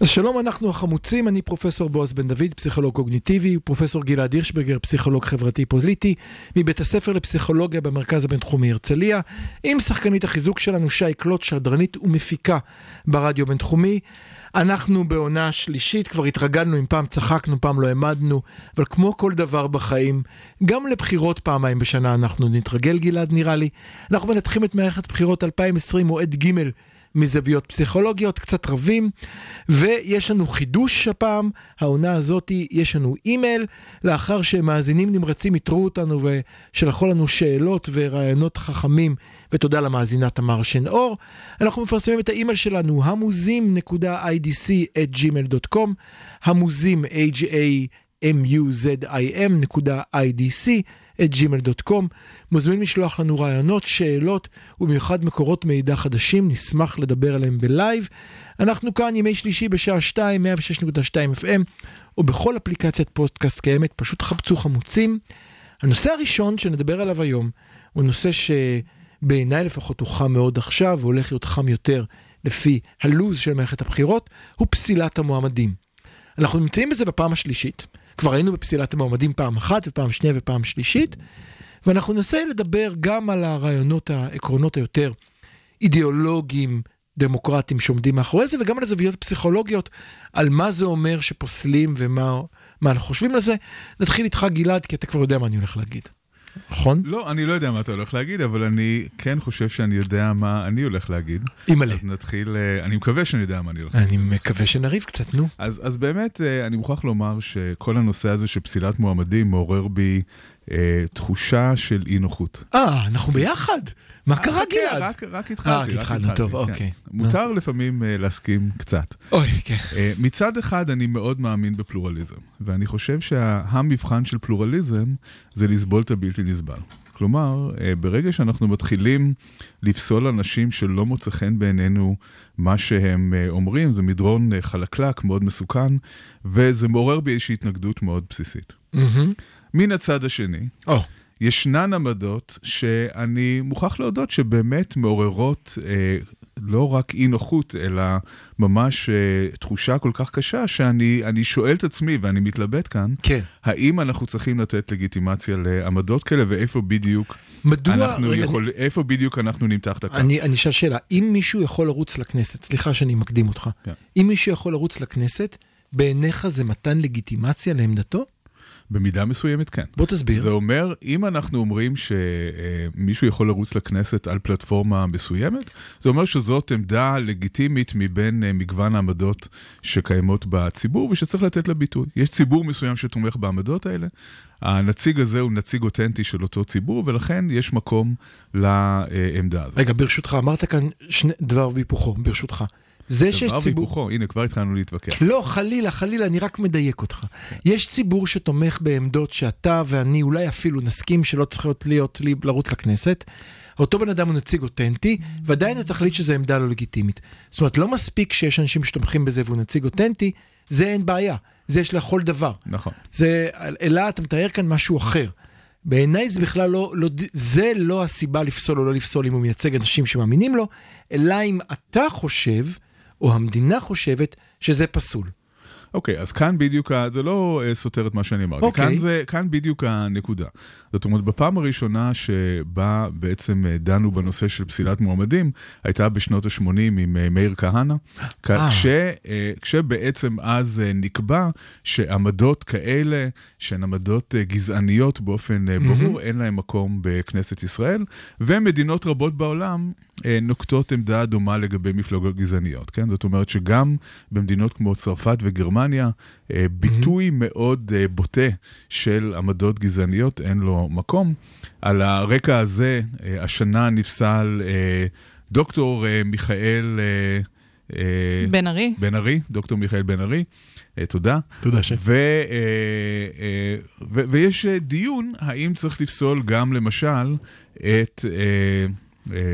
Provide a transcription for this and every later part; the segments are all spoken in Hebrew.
אז שלום, אנחנו החמוצים, אני פרופסור בועז בן דוד, פסיכולוג קוגניטיבי, ופרופסור גלעד הירשברגר, פסיכולוג חברתי-פוליטי, מבית הספר לפסיכולוגיה במרכז הבינתחומי הרצליה, עם שחקנית החיזוק שלנו, שי קלוט, שדרנית ומפיקה ברדיו בינתחומי. אנחנו בעונה שלישית, כבר התרגלנו, אם פעם צחקנו, פעם לא העמדנו, אבל כמו כל דבר בחיים, גם לבחירות פעמיים בשנה אנחנו נתרגל, גלעד, נראה לי. אנחנו מנתחים את מערכת בחירות 2020, מועד ג' מזוויות פסיכולוגיות, קצת רבים, ויש לנו חידוש הפעם, העונה הזאת, יש לנו אימייל, לאחר שמאזינים נמרצים איתרו אותנו ושלחו לנו שאלות ורעיונות חכמים, ותודה למאזינה תמר שנאור. אנחנו מפרסמים את האימייל שלנו, המוזים.idc@gmail.com, המוזים, h-a-m-u-z-i-m.idc. את gmail.com. מוזמנים לשלוח לנו רעיונות, שאלות ובמיוחד מקורות מידע חדשים, נשמח לדבר עליהם בלייב. אנחנו כאן ימי שלישי בשעה 2, 106.2 FM, או בכל אפליקציית פודקאסט קיימת, פשוט חפשו חמוצים. הנושא הראשון שנדבר עליו היום הוא נושא שבעיניי לפחות הוא חם מאוד עכשיו, והולך להיות חם יותר לפי הלו"ז של מערכת הבחירות, הוא פסילת המועמדים. אנחנו נמצאים בזה בפעם השלישית. כבר היינו בפסילת המועמדים פעם אחת ופעם שנייה ופעם שלישית, ואנחנו ננסה לדבר גם על הרעיונות, העקרונות היותר אידיאולוגיים, דמוקרטיים שעומדים מאחורי זה, וגם על הזוויות פסיכולוגיות, על מה זה אומר שפוסלים ומה אנחנו חושבים על זה. נתחיל איתך גלעד, כי אתה כבר יודע מה אני הולך להגיד. נכון? לא, אני לא יודע מה אתה הולך להגיד, אבל אני כן חושב שאני יודע מה אני הולך להגיד. אימא'לה. אז נתחיל, אה, אני מקווה שאני יודע מה אני הולך להגיד. אני מקווה שנריב קצת, נו. אז, אז באמת, אה, אני מוכרח לומר שכל הנושא הזה של פסילת מועמדים מעורר בי תחושה של אי נוחות. אה, אנחנו ביחד. מה קרה חכה, גלעד? רק, רק אה, התחלתי, רק רק התחלנו, טוב, כן. אוקיי. מותר לפעמים אה, להסכים קצת. אוי, כן. אה, מצד אחד, אני מאוד מאמין בפלורליזם, ואני חושב שהמבחן של פלורליזם זה לסבול את הבלתי נסבל. כלומר, אה, ברגע שאנחנו מתחילים לפסול אנשים שלא מוצא חן בעינינו מה שהם אה, אומרים, זה מדרון אה, חלקלק, מאוד מסוכן, וזה מעורר בי איזושהי התנגדות מאוד בסיסית. מהמם. מן הצד השני, או, ישנן עמדות שאני מוכרח להודות שבאמת מעוררות אה, לא רק אי נוחות, אלא ממש אה, תחושה כל כך קשה, שאני אני שואל את עצמי, ואני מתלבט כאן, כן. האם אנחנו צריכים לתת לגיטימציה לעמדות כאלה, ואיפה בדיוק, מדוע... אנחנו רגע, יכול, איפה בדיוק אנחנו נמתח את הקו? אני אני אשאל שאלה, אם מישהו יכול לרוץ לכנסת, סליחה שאני מקדים אותך, כן. אם מישהו יכול לרוץ לכנסת, בעיניך זה מתן לגיטימציה לעמדתו? במידה מסוימת כן. בוא תסביר. זה אומר, אם אנחנו אומרים שמישהו יכול לרוץ לכנסת על פלטפורמה מסוימת, זה אומר שזאת עמדה לגיטימית מבין אה, מגוון העמדות שקיימות בציבור ושצריך לתת לה ביטוי. יש ציבור מסוים שתומך בעמדות האלה, הנציג הזה הוא נציג אותנטי של אותו ציבור, ולכן יש מקום לעמדה הזאת. רגע, ברשותך, אמרת כאן שני דבר והיפוכו, ברשותך. זה שיש דבר ציבור... והיפוכו, הנה, כבר התחלנו להתווכח. לא, חלילה, חלילה, אני רק מדייק אותך. יש ציבור שתומך בעמדות שאתה ואני אולי אפילו נסכים שלא צריכות להיות, לי- לרוץ לכנסת. אותו בן אדם הוא נציג אותנטי, ועדיין אתה תחליט שזו עמדה לא לגיטימית. זאת אומרת, לא מספיק שיש אנשים שתומכים בזה והוא נציג אותנטי, זה אין בעיה. זה יש לכל דבר. נכון. זה, אלא אתה מתאר כאן משהו אחר. בעיניי זה בכלל לא, לא, זה לא הסיבה לפסול או לא לפסול אם הוא מייצג אנשים שמאמינים לו, אלא אם אתה חושב, או המדינה חושבת, שזה פסול. אוקיי, אז כאן בדיוק, זה לא אה, סותר את מה שאני אמרתי. אוקיי. כאן, זה, כאן בדיוק הנקודה. זאת אומרת, בפעם הראשונה שבה בעצם אה, דנו בנושא של פסילת מועמדים, הייתה בשנות ה-80 עם אה, מאיר כהנא, אה. כש, כשבעצם אז נקבע שעמדות כאלה, שהן עמדות גזעניות באופן אה, ברור, אין להן מקום בכנסת ישראל, ומדינות רבות בעולם נוקטות עמדה דומה לגבי מפלגות גזעניות, כן? זאת אומרת שגם במדינות כמו צרפת וגרמניה, אה, ביטוי מאוד אה, בוטה של עמדות גזעניות, אין לו מקום. על הרקע הזה, אה, השנה נפסל אה, דוקטור אה, מיכאל... אה, אה, בן ארי. בן ארי, דוקטור מיכאל בן ארי, אה, תודה. תודה, שף. ו, אה, אה, ו, ויש אה, דיון האם צריך לפסול גם למשל את אה, אה,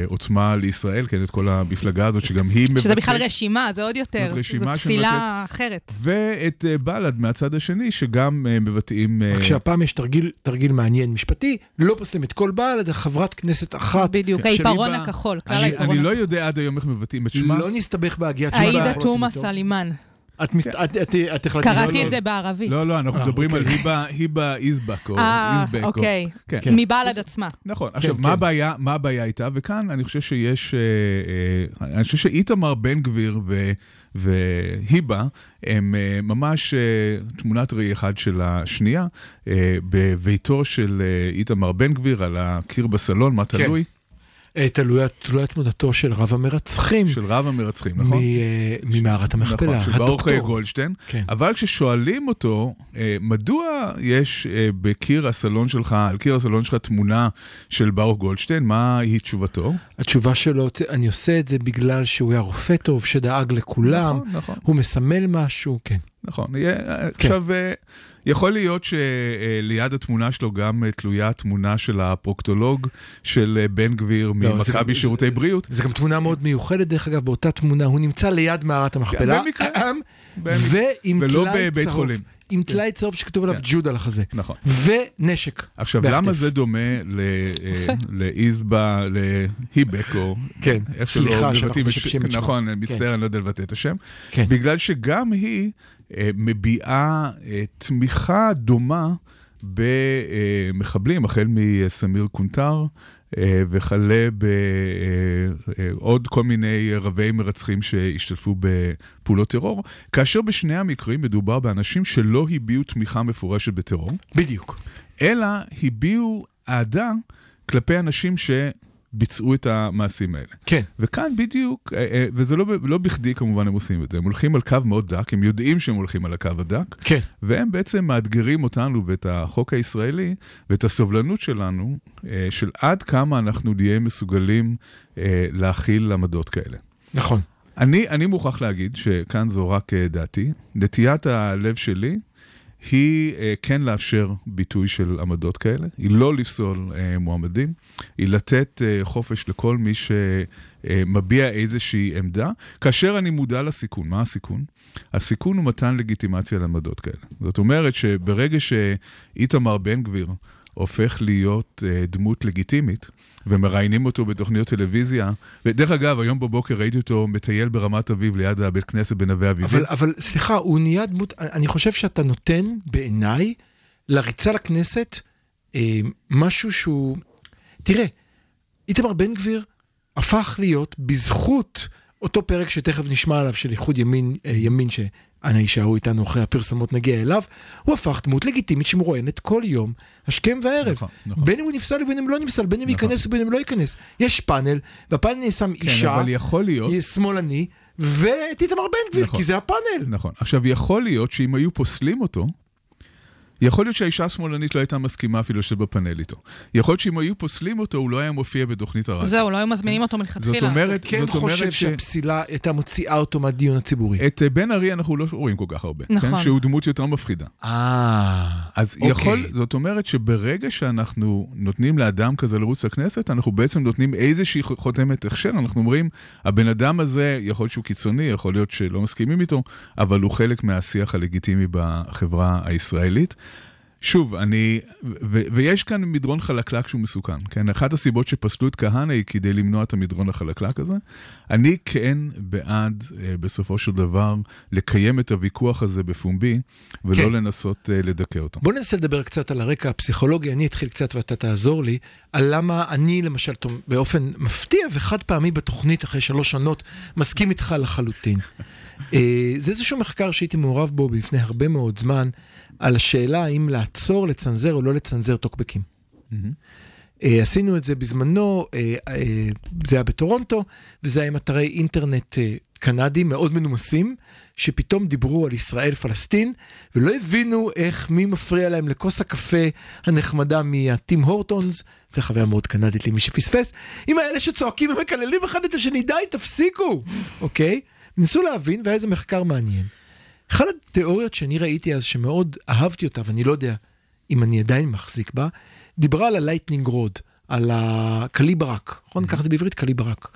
עוצמה לישראל, כן, את כל המפלגה הזאת שגם היא מבטאת... שזה בכלל רשימה, זה עוד יותר. זאת רשימה זו פסילה אחרת. ואת אה, בל"ד מהצד השני, שגם אה, מבטאים... אה, רק שהפעם יש תרגיל, תרגיל מעניין משפטי, לא פוסלים את כל אלא חברת כנסת אחת. בדיוק, העיפרון הכחול, כלל אני, העיפרון. אני לא יודע עד היום איך מבטאים את שמה. לא נסתבך בהגיית עאידה אנחנו רוצים תומא. סלימאן. את מס- את- החלטת... קראתי לא. את זה בערבית. לא, לא, אנחנו אה, מדברים על אוקיי. היבה, היבה איזבק, או אה, איזבק. או- אוקיי. כן. מבל"ד עצמה. נכון. עכשיו, כן. מה הבעיה, איתה? וכאן אני חושב שיש, אה, אה, אני חושב שאיתמר בן גביר ו... והיבה הם אה, ממש אה, תמונת ראי אחד של השנייה. אה, בביתו של אה, איתמר בן גביר על הקיר בסלון, מה כן. תלוי? אה, תלויה תלויה תמונתו של רב המרצחים. של רב המרצחים, נכון? אה, ממערת המכפלה, נכון, של ברוך הדוקטור. גולדשטיין. כן. אבל כששואלים אותו, אה, מדוע יש אה, בקיר הסלון שלך, על קיר הסלון שלך תמונה של ברוך גולדשטיין, מה היא תשובתו? התשובה שלו, אני עושה את זה בגלל שהוא היה רופא טוב, שדאג לכולם, נכון, נכון. הוא מסמל משהו, כן. נכון. יהיה- עכשיו, אה, יכול להיות שליד התמונה שלו גם אה, תלויה תמונה של הפרוקטולוג של אה, בן גביר לא, זה ממכבי שירותי זה- בריאות. זו גם תמונה מאוד מיוחדת, דרך אגב, באותה תמונה, הוא נמצא ליד מערת המכפלה, כן, במקרה. ועם ולא טלאי בבית צהוב, חולים. עם טלאי צהוב שכתוב עליו כן. ג'וד על החזה, נכון. ונשק. עכשיו, בהחטף. למה זה דומה אה, לאיזבא, להיבק, או כן, איך שלא סליחה שאנחנו משבשים את שמה. נכון, אני מצטער, אני לא יודע לבטא את השם. כן. בגלל שגם היא אה, מביעה אה, תמיכה דומה במחבלים, החל מסמיר קונטר. אה, וכלה בעוד כל מיני רבי מרצחים שהשתתפו בפעולות טרור, כאשר בשני המקרים מדובר באנשים שלא הביעו תמיכה מפורשת בטרור, בדיוק. אלא הביעו אהדה כלפי אנשים שביצעו את המעשים האלה. כן. וכאן בדיוק, אה, אה, וזה לא, לא בכדי כמובן הם עושים את זה, הם הולכים על קו מאוד דק, הם יודעים שהם הולכים על הקו הדק, כן. והם בעצם מאתגרים אותנו ואת החוק הישראלי ואת הסובלנות שלנו, אה, של עד כמה אנחנו נהיה מסוגלים להכיל עמדות כאלה. נכון. אני, אני מוכרח להגיד שכאן זו רק דעתי, נטיית הלב שלי היא אה, כן לאפשר ביטוי של עמדות כאלה, היא לא לפסול אה, מועמדים, היא לתת אה, חופש לכל מי שמביע איזושהי עמדה, כאשר אני מודע לסיכון. מה הסיכון? הסיכון הוא מתן לגיטימציה לעמדות כאלה. זאת אומרת שברגע שאיתמר בן גביר הופך להיות אה, דמות לגיטימית, ומראיינים אותו בתוכניות טלוויזיה. ודרך אגב, היום בבוקר ראיתי אותו מטייל ברמת אביב ליד הבית כנסת בנווה אביבים. אבל, אבל סליחה, הוא נהיה דמות, אני חושב שאתה נותן בעיניי לריצה לכנסת אה, משהו שהוא... תראה, איתמר בן גביר הפך להיות בזכות אותו פרק שתכף נשמע עליו של איחוד ימין, אה, ימין שאנא יישארו איתנו אחרי הפרסמות נגיע אליו, הוא הפך דמות לגיטימית שמרואיינת כל יום, השכם והערב. נכון, נכון. בין אם הוא נפסל ובין אם לא נפסל, בין אם נכון. ייכנס ובין אם לא ייכנס. יש פאנל, בפאנל שם כן, אישה, אבל יכול להיות... שמאלני, ואת איתמר בן גביר, נכון. כי זה הפאנל. נכון. עכשיו, יכול להיות שאם היו פוסלים אותו, יכול להיות שהאישה השמאלנית לא הייתה מסכימה אפילו שבפאנל איתו. יכול להיות שאם היו פוסלים אותו, הוא לא היה מופיע בתוכנית הרדיו. זהו, לא היו מזמינים אותו מלכתחילה. זאת אומרת, כן זאת חושב אומרת ש... שהפסילה הייתה מוציאה אותו מהדיון הציבורי. את אה, בן ארי אנחנו לא רואים כל כך הרבה. נכון. כן? שהוא דמות יותר מפחידה. אה, אז אוקיי. יכול, זאת אומרת שברגע שאנחנו נותנים לאדם כזה לרוץ לכנסת, אנחנו בעצם נותנים איזושהי חותמת הכשר, אנחנו אומרים, הבן אדם הזה, יכול להיות שהוא קיצוני, יכול להיות שלא מסכימים איתו, אבל הוא חלק מהשיח הלגיטימי בחברה הישראלית. שוב, אני, ו, ויש כאן מדרון חלקלק שהוא מסוכן, כן? אחת הסיבות שפסלו את כהנא היא כדי למנוע את המדרון החלקלק הזה. אני כן בעד, אה, בסופו של דבר, לקיים את הוויכוח הזה בפומבי, ולא כן. לנסות אה, לדכא אותו. בוא ננסה לדבר קצת על הרקע הפסיכולוגי, אני אתחיל קצת ואתה תעזור לי, על למה אני למשל באופן מפתיע וחד פעמי בתוכנית אחרי שלוש שנות מסכים איתך לחלוטין. אה, זה איזשהו מחקר שהייתי מעורב בו לפני הרבה מאוד זמן, על השאלה האם לעצור, לצנזר או לא לצנזר טוקבקים. אה, עשינו את זה בזמנו, אה, אה, זה היה בטורונטו, וזה היה עם אתרי אינטרנט אה, קנדים מאוד מנומסים, שפתאום דיברו על ישראל פלסטין, ולא הבינו איך, מי מפריע להם לכוס הקפה הנחמדה מהטים הורטונס, זו חוויה מאוד קנדית למי שפספס, עם האלה שצועקים ומקללים אחד את השני, די, תפסיקו, אוקיי? ניסו להבין, והיה איזה מחקר מעניין. אחת התיאוריות שאני ראיתי אז, שמאוד אהבתי אותה, ואני לא יודע אם אני עדיין מחזיק בה, דיברה על ה lightning rod, על הכליא ברק, נכון? ככה זה בעברית כליא ברק.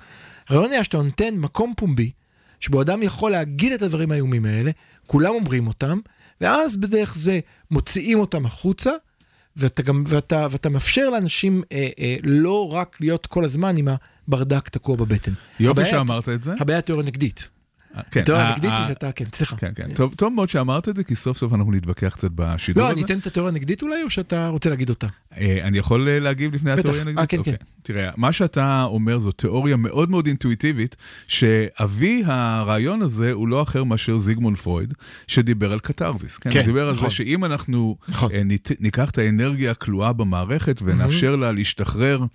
הרעיון היה שאתה נותן מקום פומבי, שבו אדם יכול להגיד את הדברים האיומים האלה, כולם אומרים אותם, ואז בדרך זה מוציאים אותם החוצה, ואתה, גם, ואתה, ואתה מאפשר לאנשים אה, אה, לא רק להיות כל הזמן עם הברדק תקוע בבטן. יופי הבעיה- שאמרת את זה. הבעיה התיאוריה נגדית. כן, ה- הנגדית ה- היא שאתה, כן, סליחה. כן, כן. טוב, טוב מאוד שאמרת את זה, כי סוף סוף אנחנו נתווכח קצת בשידור לא, הזה. אני אתן את התיאוריה הנגדית אולי, או שאתה רוצה להגיד אותה? אה, אני יכול אה, להגיב לפני בטח. התיאוריה הנגדית? אה, כן, אוקיי. כן. תראה, מה שאתה אומר זו תיאוריה מאוד מאוד אינטואיטיבית, שאבי הרעיון הזה הוא לא אחר מאשר זיגמונד פרויד, שדיבר על קתרזיס. כן, כן, הוא דיבר על נכון. זה שאם אנחנו נכון. אה, ניקח את האנרגיה הכלואה במערכת ונאפשר לה להשתחרר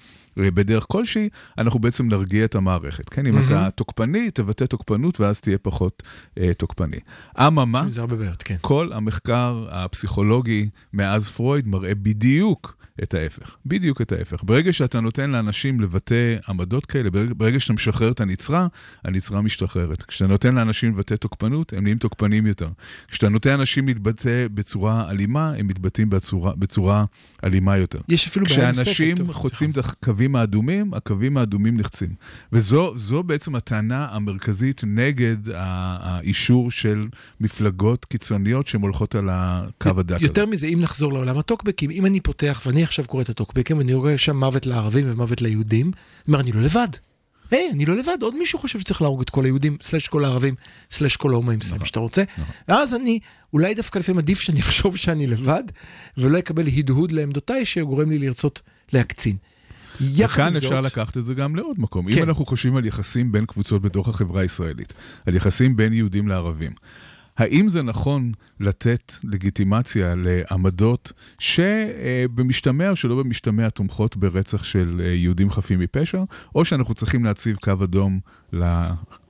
אה, בדרך כלשהי, אנחנו בעצם נרגיע את המערכת. כן, אם אתה תוקפני, תבטא תוקפנות ואז תהיה פחות אה, תוקפני. אממה, זה הרבה בעיות, כן. כל המחקר הפסיכולוגי מאז פרויד מראה בדיוק את ההפך. בדיוק את ההפך. ברגע שאתה נותן לאנשים לבטא עמדות כאלה, ברגע, שאתה משחרר את הנצרה, הנצרה משתחררת. כשאתה נותן לאנשים לבטא תוקפנות, הם נהיים תוקפנים יותר. כשאתה נותן לאנשים להתבטא בצורה אלימה, הם מתבטאים בצורה, בצורה אלימה יותר. יש אפילו בעיה נוספת. כשאנשים חוצים את הקווים האדומים, הקווים האדומים נחצים. וזו זו בעצם הטענה המרכזית נגד האישור של מפלגות קיצוניות שהן הולכות על הקו הדק הזה. יותר מזה, אם נחזור לעולם הטוקבקים, אם אני פותח, ואני עכשיו קורא את הטוקבקים, ואני רואה שם מוות לערבים ומוות ליהודים, אני אומר, אני לא לבד. היי, אני לא לבד, עוד מישהו חושב שצריך להרוג את כל היהודים, סלש כל הערבים, סלש כל ההומואים, סלש מה שאתה רוצה. ואז אני, אולי דווקא לפעמים עדיף שאני אחשוב שאני לבד, ולא אקבל הדהוד לעמדותיי שגורם לי לרצות להקצין. וכאן אפשר זאת, לקחת את זה גם לעוד מקום. כן. אם אנחנו חושבים על יחסים בין קבוצות בתוך החברה הישראלית, על יחסים בין יהודים לערבים, האם זה נכון לתת לגיטימציה לעמדות שבמשתמע או שלא במשתמע תומכות ברצח של אה, יהודים חפים מפשע, או שאנחנו צריכים להציב קו אדום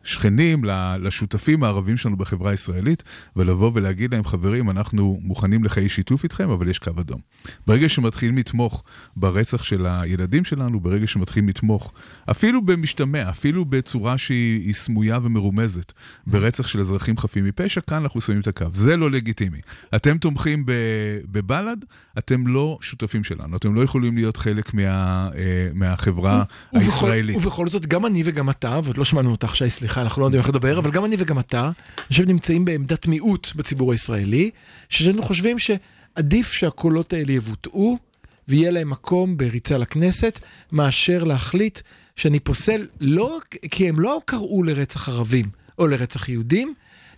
לשכנים, לשותפים הערבים שלנו בחברה הישראלית, ולבוא ולהגיד להם, חברים, אנחנו מוכנים לחיי שיתוף איתכם, אבל יש קו אדום. ברגע שמתחילים לתמוך ברצח של הילדים שלנו, ברגע שמתחילים לתמוך, אפילו במשתמע, אפילו בצורה שהיא היא סמויה ומרומזת, ברצח של אזרחים חפים מפשע, כאן אנחנו שמים את הקו. זה לא לגיטימי. אתם תומכים בבל"ד, אתם לא שותפים שלנו, אתם לא יכולים להיות חלק מה, אה, מהחברה ובכל, הישראלית. ובכל זאת, גם אני וגם אתה, ועוד לא שמענו אותך, שי, סליחה, אנחנו לא יודעים איך לדבר, אבל גם אני וגם אתה, אני חושב נמצאים בעמדת מיעוט בציבור הישראלי, שאנחנו חושבים שעדיף שהקולות האלה יבוטאו, ויהיה להם מקום בריצה לכנסת, מאשר להחליט שאני פוסל, לא כי הם לא קראו לרצח ערבים או לרצח יהודים,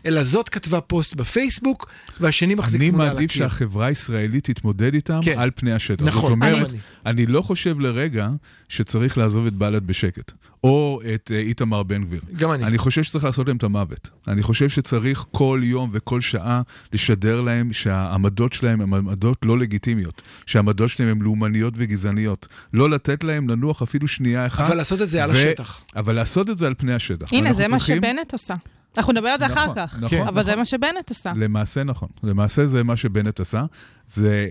אלא זאת כתבה פוסט בפייסבוק, והשני מחזיק אני תמונה על מעדיף הקיר. שהחברה הישראלית תתמודד איתם כן. על פני השטח. נכון, זאת אומרת, אני- אני לא חושב לרגע שצריך לעזוב את בל"ד בשקט, או את אה, איתמר בן גביר. גם אני. אני חושב שצריך לעשות להם את המוות. אני חושב שצריך כל יום וכל שעה לשדר להם שהעמדות שלהם הן עמדות לא לגיטימיות, שהעמדות שלהם הן לאומניות וגזעניות. לא לתת להם לנוח אפילו שנייה אחת. אבל לעשות את זה על ו- השטח. אבל לעשות את זה על פני השטח. הנה, זה מה שבנט עשה. אנחנו נדבר על זה אחר נכון, כך. נכון, אבל זה נכון. מה שבנט עשה. למעשה נכון. למעשה זה מה שבנט עשה. זה,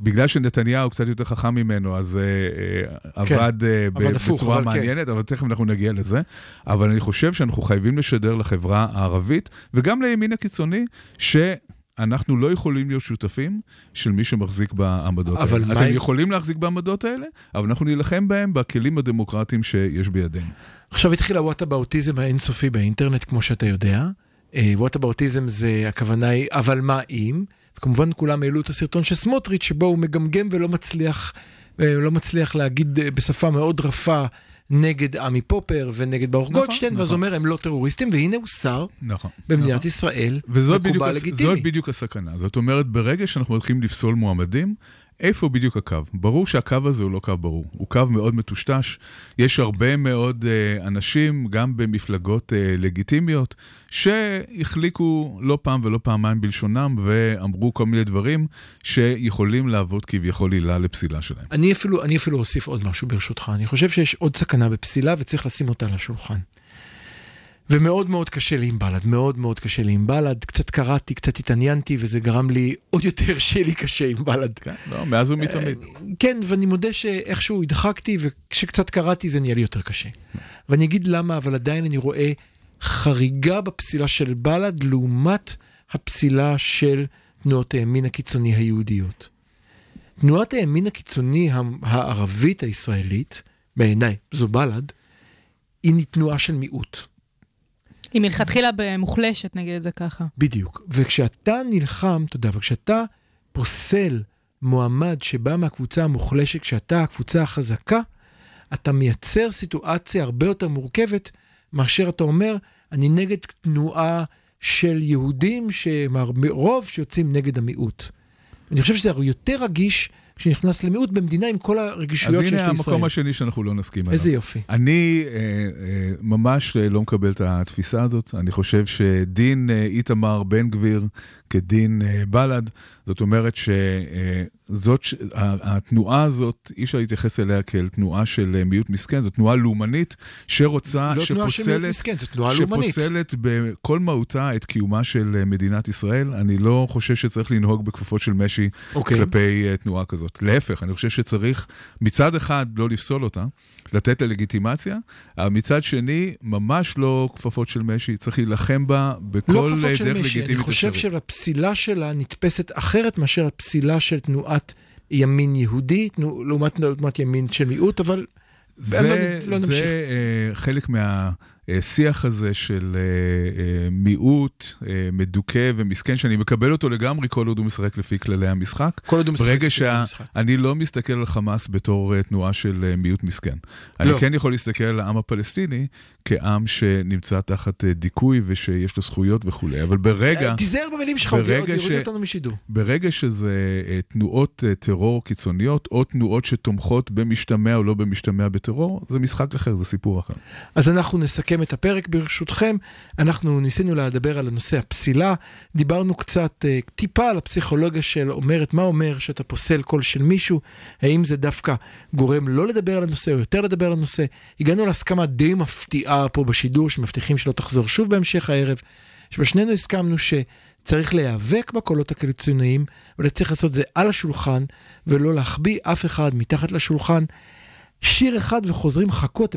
בגלל שנתניהו קצת יותר חכם ממנו, אז uh, כן, עבד, uh, עבד הפוך, בצורה אבל כן. מעניינת, אבל תכף אנחנו נגיע לזה. אבל אני חושב שאנחנו חייבים לשדר לחברה הערבית, וגם לימין הקיצוני, ש... אנחנו לא יכולים להיות שותפים של מי שמחזיק בעמדות האלה. מה אתם יכולים להחזיק בעמדות האלה, אבל אנחנו נילחם בהם בכלים הדמוקרטיים שיש בידינו. עכשיו התחיל ה whataboutism האינסופי באינטרנט, כמו שאתה יודע. אה, whataboutism זה, הכוונה היא, אבל מה אם? וכמובן כולם העלו את הסרטון של סמוטריץ', שבו הוא מגמגם ולא מצליח, אה, לא מצליח להגיד אה, בשפה מאוד רפה נגד עמי פופר ונגד ברוך נכון, גולדשטיין, ואז נכון. אומר, הם לא טרוריסטים, והנה הוא שר נכון. במדינת נכון. ישראל, וזאת בדיוק, מקובל לגיטימי. זאת בדיוק הסכנה. זאת אומרת, ברגע שאנחנו מתחילים לפסול מועמדים, איפה בדיוק הקו? ברור שהקו הזה הוא לא קו ברור, הוא קו מאוד מטושטש. יש הרבה מאוד uh, אנשים, גם במפלגות uh, לגיטימיות, שהחליקו לא פעם ולא פעמיים בלשונם, ואמרו כל מיני דברים שיכולים להוות כביכול עילה לפסילה שלהם. אני אפילו, אני אפילו אוסיף עוד משהו ברשותך. אני חושב שיש עוד סכנה בפסילה וצריך לשים אותה על השולחן. ומאוד מאוד קשה לי עם בל"ד, מאוד מאוד קשה לי עם בל"ד. קצת קראתי, קצת התעניינתי, וזה גרם לי עוד יותר שיהיה לי קשה עם בל"ד. כן, לא, מאז ומתמיד. כן, ואני מודה שאיכשהו הדחקתי, וכשקצת קראתי זה נהיה לי יותר קשה. ואני אגיד למה, אבל עדיין אני רואה חריגה בפסילה של בל"ד לעומת הפסילה של תנועות הימין הקיצוני היהודיות. תנועת הימין הקיצוני הערבית הישראלית, בעיניי זו בל"ד, היא תנועה של מיעוט. היא מלכתחילה מוחלשת, נגיד את זה ככה. בדיוק. וכשאתה נלחם, יודע, וכשאתה פוסל מועמד שבא מהקבוצה המוחלשת, כשאתה הקבוצה החזקה, אתה מייצר סיטואציה הרבה יותר מורכבת מאשר אתה אומר, אני נגד תנועה של יהודים, שהם רוב שיוצאים נגד המיעוט. אני חושב שזה יותר רגיש כשנכנס למיעוט במדינה עם כל הרגישויות שיש לישראל. אז הנה המקום השני שאנחנו לא נסכים עליו. איזה יופי. אני אה, אה, ממש לא מקבל את התפיסה הזאת. אני חושב שדין אה, איתמר בן גביר כדין אה, בל"ד, זאת אומרת שזאת, אה, התנועה הזאת, אי אפשר להתייחס אליה כאל תנועה של אה, מיעוט מסכן, זו תנועה לאומנית שרוצה, לא שפוסלת, תנועה של מיעוט מסכן, זו תנועה לאומנית. שפוסלת בכל מהותה את קיומה של מדינת ישראל. אני לא חושב שצריך לנהוג בכפפות של משי okay. אוקיי. כלפי תנועה כזאת. להפך, אני חושב שצריך מצד אחד לא לפסול אותה, לתת לה לגיטימציה, אבל מצד שני, ממש לא כפפות של משי, צריך להילחם בה בכל לא דרך משי, לגיטימית. אני חושב שהפסילה שלה נתפסת אחרת מאשר הפסילה של תנועת ימין יהודי, תנו, לעומת, לעומת ימין של מיעוט, אבל זה, לא, לא נמשיך. זה uh, חלק מה... השיח הזה של uh, uh, מיעוט מדוכא ומסכן, שאני מקבל אותו לגמרי כל עוד הוא משחק לפי כללי המשחק. כל עוד הוא משחק לפי כללי. המשחק. אני לא מסתכל על חמאס בתור תנועה של מיעוט מסכן. לא. אני כן יכול להסתכל על העם הפלסטיני כעם שנמצא תחת דיכוי ושיש לו זכויות וכולי, אבל ברגע... תיזהר במילים שלך, ברגע עוד ש- אותנו משידור. ברגע שזה אה, תנועות אה, טרור קיצוניות, או תנועות שתומכות במשתמע או לא במשתמע בטרור, זה משחק אחר, זה סיפור אחר. אז אנחנו נסכם את הפרק ברשותכם. אנחנו ניסינו לדבר על הנושא הפסילה, דיברנו קצת, אה, טיפה על הפסיכולוגיה של אומרת, מה אומר שאתה פוסל קול של מישהו, האם זה דווקא גורם לא לדבר על הנושא או יותר לדבר על הנושא. הגענו להסכמה די מפתיעה פה בשידור, שמבטיחים שלא תחזור שוב בהמשך הערב, שבה שנינו הסכמנו שצריך להיאבק בקולות הקיצוניים, אבל צריך לעשות זה על השולחן, ולא להחביא אף אחד מתחת לשולחן. שיר אחד וחוזרים, חכו, אתם